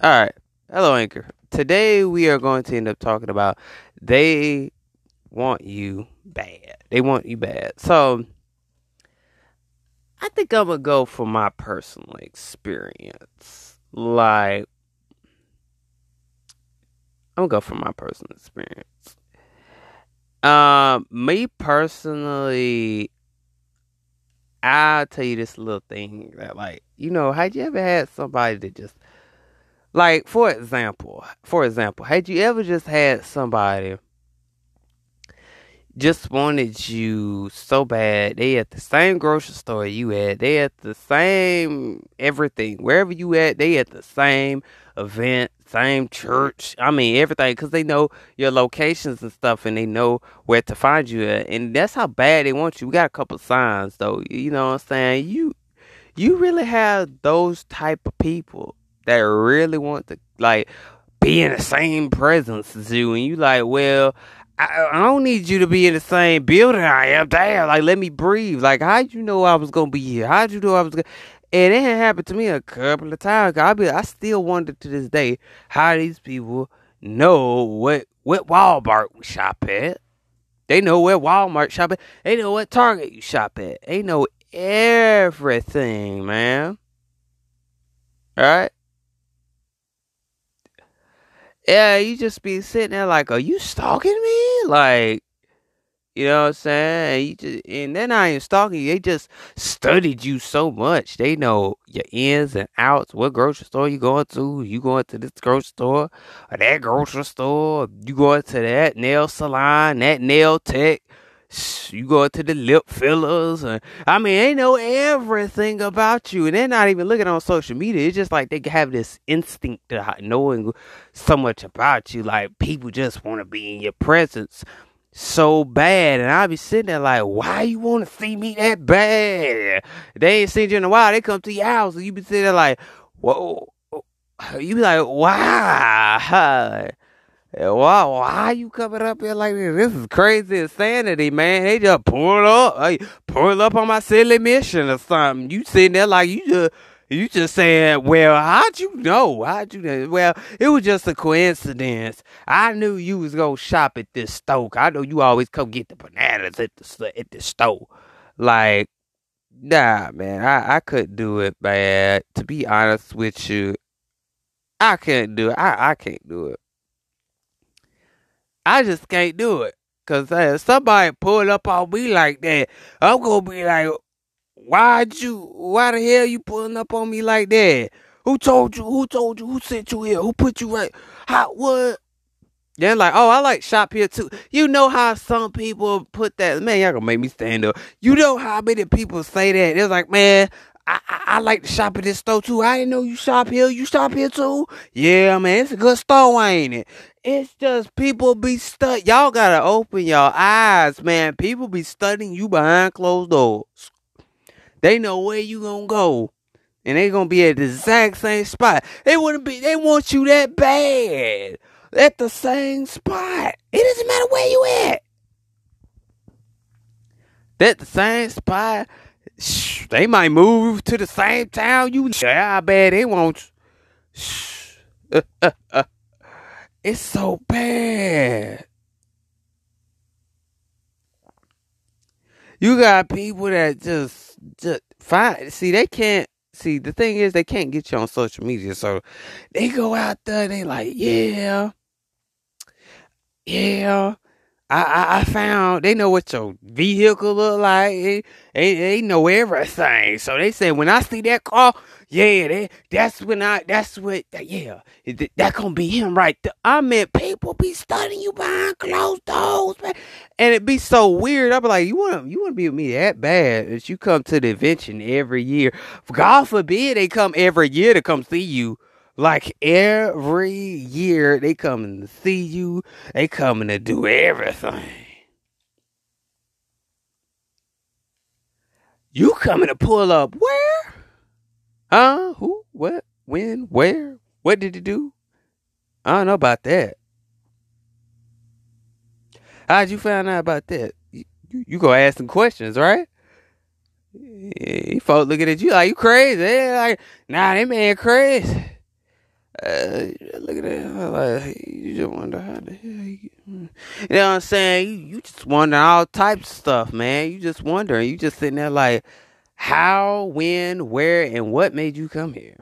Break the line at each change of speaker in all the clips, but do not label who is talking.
All right. Hello, Anchor. Today we are going to end up talking about they want you bad. They want you bad. So I think I'm gonna go for my personal experience. Like I'm gonna go for my personal experience. Um, me personally, I'll tell you this little thing that, like, you know, had you ever had somebody that just, like, for example, for example, had you ever just had somebody just wanted you so bad. They at the same grocery store you at. They at the same everything. Wherever you at, they at the same event, same church. I mean everything because they know your locations and stuff, and they know where to find you at. And that's how bad they want you. We got a couple signs though. You know what I'm saying? You you really have those type of people that really want to like be in the same presence as you, and you like, well, I, I don't need you to be in the same building I am. Damn, like let me breathe. Like how'd you know I was gonna be here? How'd you know I was gonna? And it happened to me a couple of times. I be, I still wonder to this day how these people know what what Walmart we shop at. They know where Walmart shop at. They know what Target you shop at. They know everything, man. All right. Yeah, you just be sitting there like, are you stalking me? Like, you know what I'm saying? And, just, and they're not even stalking you. They just studied you so much. They know your ins and outs. What grocery store you going to? You going to this grocery store or that grocery store? You going to that nail salon, that nail tech? You go to the lip fillers and I mean they know everything about you and they're not even looking on social media. It's just like they have this instinct to knowing so much about you. Like people just want to be in your presence so bad and I'll be sitting there like, why you want to see me that bad? They ain't seen you in a while. They come to your house and you be sitting there like, whoa. You be like, wow. Wow, why you coming up here like this? This is crazy insanity, man. They just pull up, hey, pull up on my silly mission or something. You sitting there like you just, you just saying, well, how'd you know? How'd you know? Well, it was just a coincidence. I knew you was gonna shop at this store. I know you always come get the bananas at the at the store. Like, nah, man, I I couldn't do it, man. To be honest with you, I couldn't do it. I I can't do it. I just can't do it. Cause uh, somebody pull up on me like that, I'm gonna be like, why'd you, why the hell you pulling up on me like that? Who told you? Who told you? Who sent you here? Who put you right? How, what? Then like, oh, I like shop here too. You know how some people put that, man, y'all gonna make me stand up. You know how many people say that? It's like, man, I, I, I, like to shop at this store too. I didn't know you shop here. You shop here too? Yeah, man, it's a good store, ain't it? It's just people be stud. Y'all gotta open your eyes, man. People be studying you behind closed doors. They know where you gonna go, and they gonna be at the exact same spot. They wouldn't be. They want you that bad at the same spot. It doesn't matter where you at. That the same spot they might move to the same town you. Yeah, I bet they want. Uh, uh. It's so bad. You got people that just just find. See, they can't. See, the thing is, they can't get you on social media, so they go out there. They like, yeah, yeah. I, I, found they know what your vehicle look like. They, they, they know everything. So they say when I see that car, yeah, they, that's when I that's what yeah that, that gonna be him right there. I mean, people be studying you behind closed doors, man, and it be so weird. I be like, you want you want to be with me that bad that you come to the invention every year. God forbid they come every year to come see you like every year, they coming to see you. They coming to do everything. You coming to pull up where? Huh? Who? What? When? Where? What did you do? I don't know about that. How'd you find out about that? You, you, you go ask some questions, right? Yeah, folks looking at you like you crazy. They like, nah, that man crazy. Uh, look at that. Like, you just wonder how the hell you, you know what I'm saying? You, you just wonder all types of stuff, man. You just wondering. You just sitting there like, how, when, where, and what made you come here?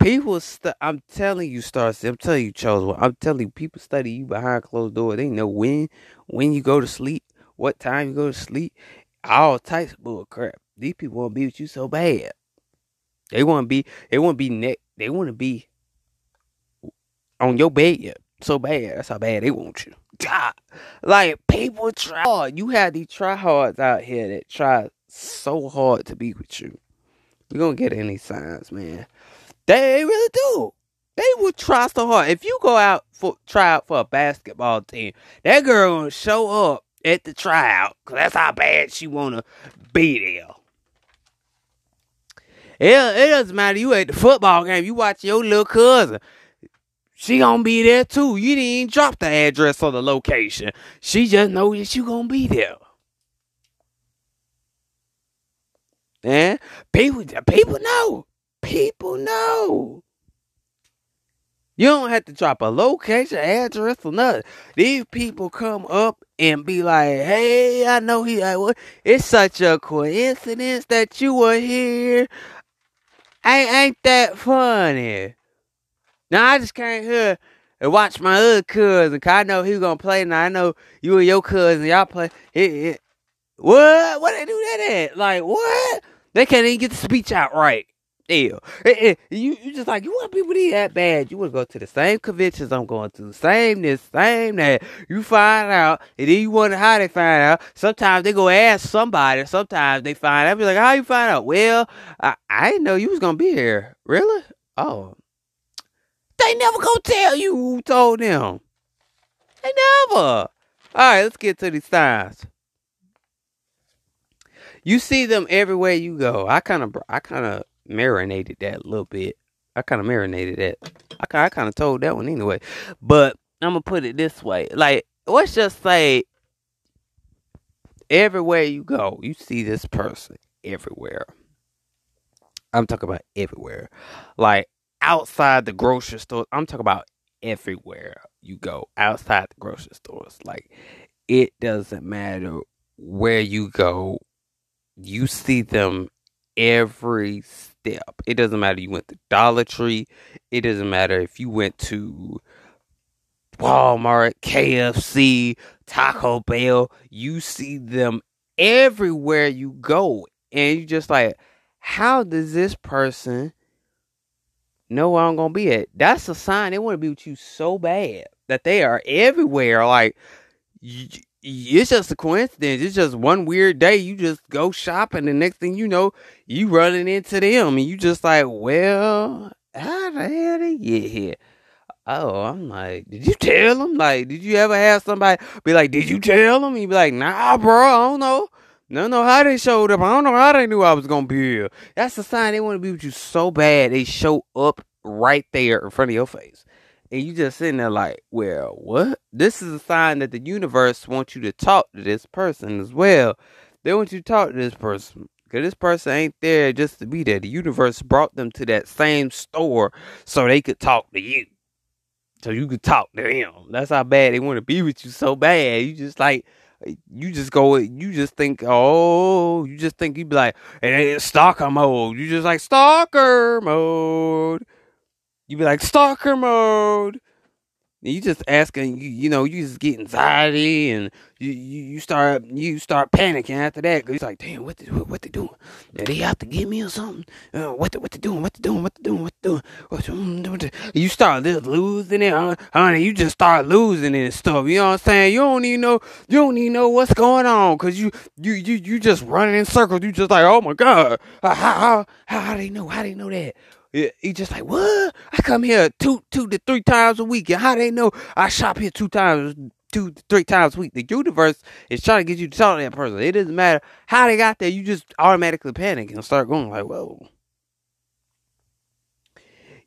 People, I'm telling you, Starcy, I'm telling you, Charles, I'm telling you, people study you behind closed doors. They know when, when you go to sleep, what time you go to sleep, all types of bull crap. These people want to be with you so bad. They want to be, they want to be they want to be on your bed so bad. That's how bad they want you. God, like people try hard. You have these tryhards out here that try so hard to be with you. We gonna get any signs, man. They really do. They would try so hard. If you go out for try out for a basketball team, that girl gonna show up at the tryout because that's how bad she wanna be there. It, it doesn't matter. You at the football game, you watch your little cousin. She gonna be there too. You didn't drop the address or the location. She just know that you gonna be there. And people, people know. People know. You don't have to drop a location, address, or nothing. These people come up and be like, "Hey, I know he. I, it's such a coincidence that you were here. Ain't ain't that funny?" Now I just came here and watch my other cousin. Cause I know he gonna play. Now I know you and your cousin y'all play. It, it, what? What they do that at? Like what? They can't even get the speech out right. Ew. It, you you just like you want people to be that bad. You want to go to the same conventions I'm going to, same this, same that. You find out, and then you wonder how they find out. Sometimes they go ask somebody. Sometimes they find out. Be like, how you find out? Well, I, I didn't know you was gonna be here. Really? Oh, they never gonna tell you who told them. They never. All right, let's get to these signs. You see them everywhere you go. I kind of, I kind of marinated that a little bit. I kind of marinated that. I, I kind of told that one anyway. But I'm gonna put it this way: like, let's just say, everywhere you go, you see this person everywhere. I'm talking about everywhere. Like, outside the grocery store. I'm talking about everywhere you go outside the grocery stores. Like it doesn't matter where you go, you see them every step. It doesn't matter you went to Dollar Tree. It doesn't matter if you went to Walmart, KFC, Taco Bell. You see them everywhere you go. And you just like, how does this person know where I'm gonna be at. That's a sign they want to be with you so bad that they are everywhere. Like it's just a coincidence. It's just one weird day. You just go shopping, the next thing you know, you running into them, and you just like, well, how the hell they get here? Oh, I'm like, did you tell them? Like, did you ever have somebody be like, did you tell them? You be like, nah, bro, I don't know. No, know how they showed up. I don't know how they knew I was gonna be here. That's a sign they want to be with you so bad. They show up right there in front of your face. And you just sitting there like, well, what? This is a sign that the universe wants you to talk to this person as well. They want you to talk to this person. Because this person ain't there just to be there. The universe brought them to that same store so they could talk to you. So you could talk to them. That's how bad they want to be with you so bad. You just like, you just go, you just think, oh, you just think you'd be like, it ain't stalker mode. You just like stalker mode. You'd be like stalker mode. You just asking, you, you know, you just get anxiety and you, you, you start you start panicking after that because you're like, damn, what they, what, they doing? Do they have to get me or something? Uh, what they, what they doing? What they doing? What they doing? What they doing? What you start losing it, honey. You just start losing it and stuff. You know what I'm saying? You don't even know. You don't even know what's going on because you you you you just running in circles. You just like, oh my god, how how how, how they know? How they know that? He just like, what? I come here two, two to three times a week, and how they know I shop here two times, two, three times a week? The universe is trying to get you to talk to that person. It doesn't matter how they got there. You just automatically panic and start going like, whoa.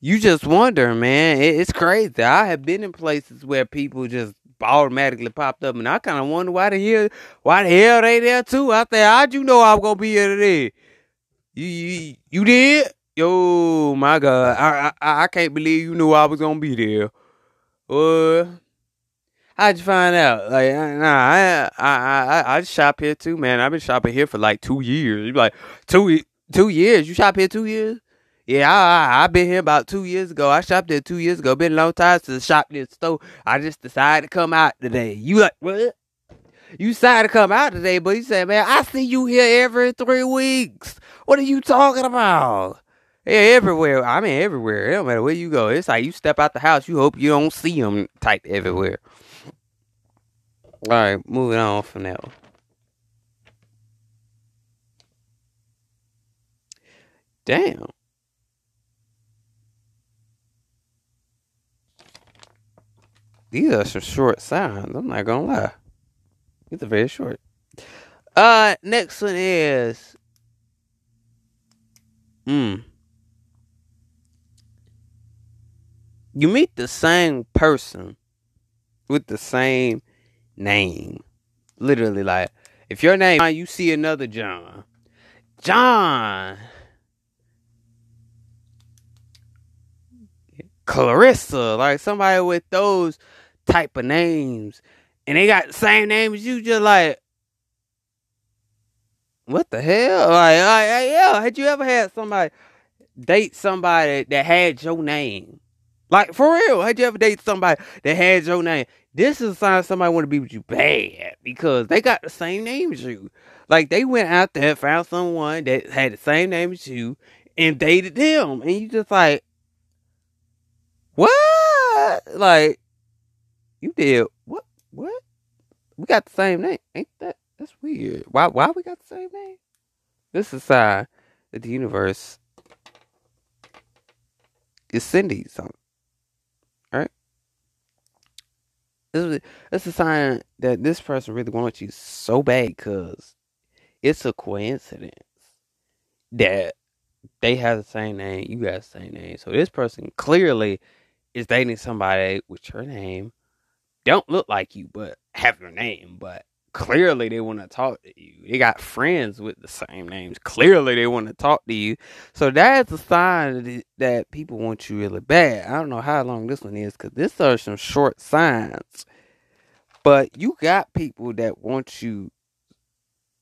You just wonder, man. It's crazy. I have been in places where people just automatically popped up, and I kind of wonder why the hell, why the hell they there too I there. How'd you know I'm gonna be here today? You, you, you did? Yo, my God, I I, I can't believe you knew I was gonna be there. Uh, how'd you find out? Like, nah, I I I I shop here too, man. I've been shopping here for like two years. You like two two years? You shop here two years? Yeah, I, I I been here about two years ago. I shopped there two years ago. Been a long time since I shopped this store. I just decided to come out today. You like what? You decided to come out today, but you said, man, I see you here every three weeks. What are you talking about? Yeah, everywhere. I mean, everywhere. It don't matter where you go. It's like you step out the house, you hope you don't see them type everywhere. All right, moving on from that. Damn. These are some short signs. I'm not gonna lie. These are very short. Uh, next one is. Hmm. You meet the same person with the same name. Literally, like, if your name, you see another John. John. Clarissa, like somebody with those type of names, and they got the same name as you, just like, what the hell? Like, like, yeah, had you ever had somebody date somebody that had your name? Like for real, had you ever date somebody that had your name? This is a sign somebody want to be with you bad because they got the same name as you. Like they went out there, and found someone that had the same name as you, and dated them, and you just like, what? Like you did what? What? We got the same name, ain't that? That's weird. Why? Why we got the same name? This is a sign that the universe is sending something. This is a sign that this person really wants you so bad because it's a coincidence that they have the same name, you got the same name. So this person clearly is dating somebody with your name, don't look like you, but have your name, but clearly they want to talk to you. They got friends with the same names. Clearly they want to talk to you. So that's a sign that people want you really bad. I don't know how long this one is because this are some short signs. But you got people that want you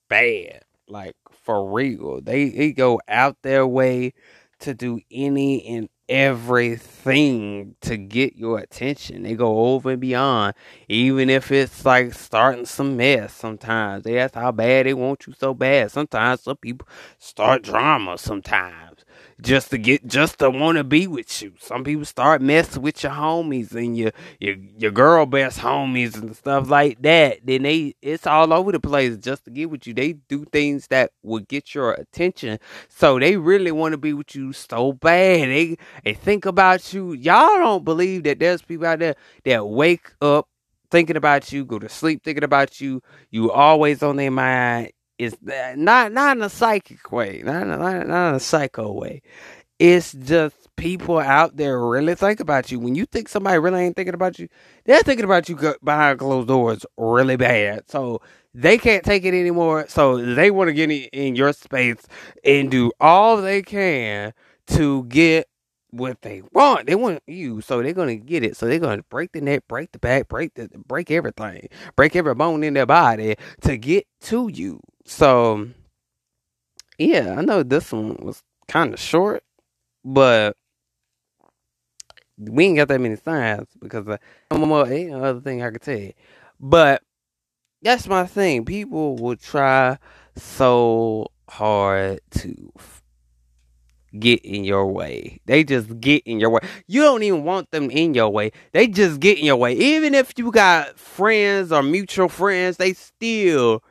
bad, like for real. They they go out their way to do any and everything to get your attention. They go over and beyond, even if it's like starting some mess. Sometimes that's how bad they want you so bad. Sometimes some people start drama. Sometimes just to get just to want to be with you. Some people start messing with your homies and your your your girl best homies and stuff like that. Then they it's all over the place just to get with you. They do things that will get your attention. So they really want to be with you so bad. They they think about you. Y'all don't believe that there's people out there that wake up thinking about you, go to sleep thinking about you. You always on their mind is not not in a psychic way, not, not, not in a psycho way. It's just people out there really think about you. When you think somebody really ain't thinking about you, they're thinking about you behind closed doors really bad. So they can't take it anymore. So they want to get in your space and do all they can to get what they want. They want you, so they're gonna get it. So they're gonna break the neck, break the back, break the break everything, break every bone in their body to get to you. So, yeah, I know this one was kind of short, but we ain't got that many signs because uh, one more ain't other thing I could tell you. But that's my thing. People will try so hard to get in your way. They just get in your way. You don't even want them in your way. They just get in your way. Even if you got friends or mutual friends, they still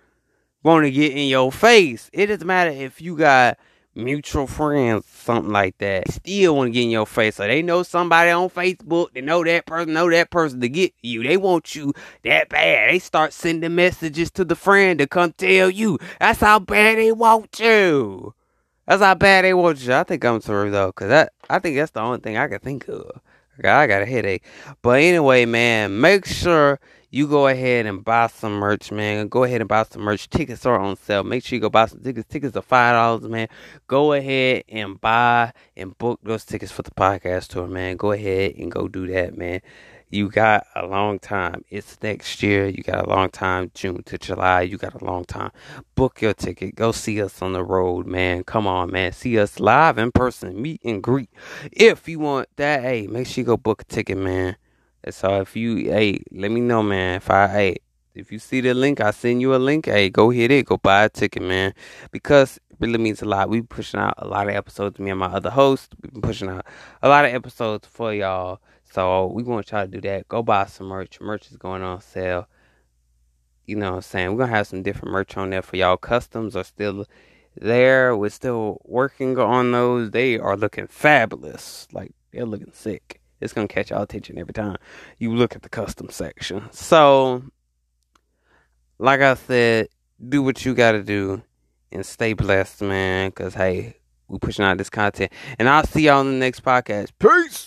want to get in your face. It doesn't matter if you got mutual friends, something like that. They still want to get in your face. So they know somebody on Facebook. They know that person, know that person to get you. They want you that bad. They start sending messages to the friend to come tell you. That's how bad they want you. That's how bad they want you. I think I'm through though, cause that I think that's the only thing I can think of. I got a headache. But anyway, man, make sure you go ahead and buy some merch, man. Go ahead and buy some merch. Tickets are on sale. Make sure you go buy some tickets. Tickets are five dollars, man. Go ahead and buy and book those tickets for the podcast tour, man. Go ahead and go do that, man. You got a long time. It's next year. You got a long time, June to July. You got a long time. Book your ticket. Go see us on the road, man. Come on, man. See us live in person. Meet and greet. If you want that, hey, make sure you go book a ticket, man. So if you, hey, let me know, man. If I, hey, if you see the link, I send you a link. Hey, go hit it. Go buy a ticket, man. Because it really means a lot. We pushing out a lot of episodes. Me and my other host, we've been pushing out a lot of episodes for y'all. So we to try to do that. Go buy some merch. Merch is going on sale. You know what I'm saying? We're gonna have some different merch on there for y'all. Customs are still there. We're still working on those. They are looking fabulous. Like they're looking sick it's gonna catch our attention every time you look at the custom section. So, like I said, do what you gotta do and stay blessed, man. Cause hey, we pushing out this content, and I'll see y'all on the next podcast. Peace.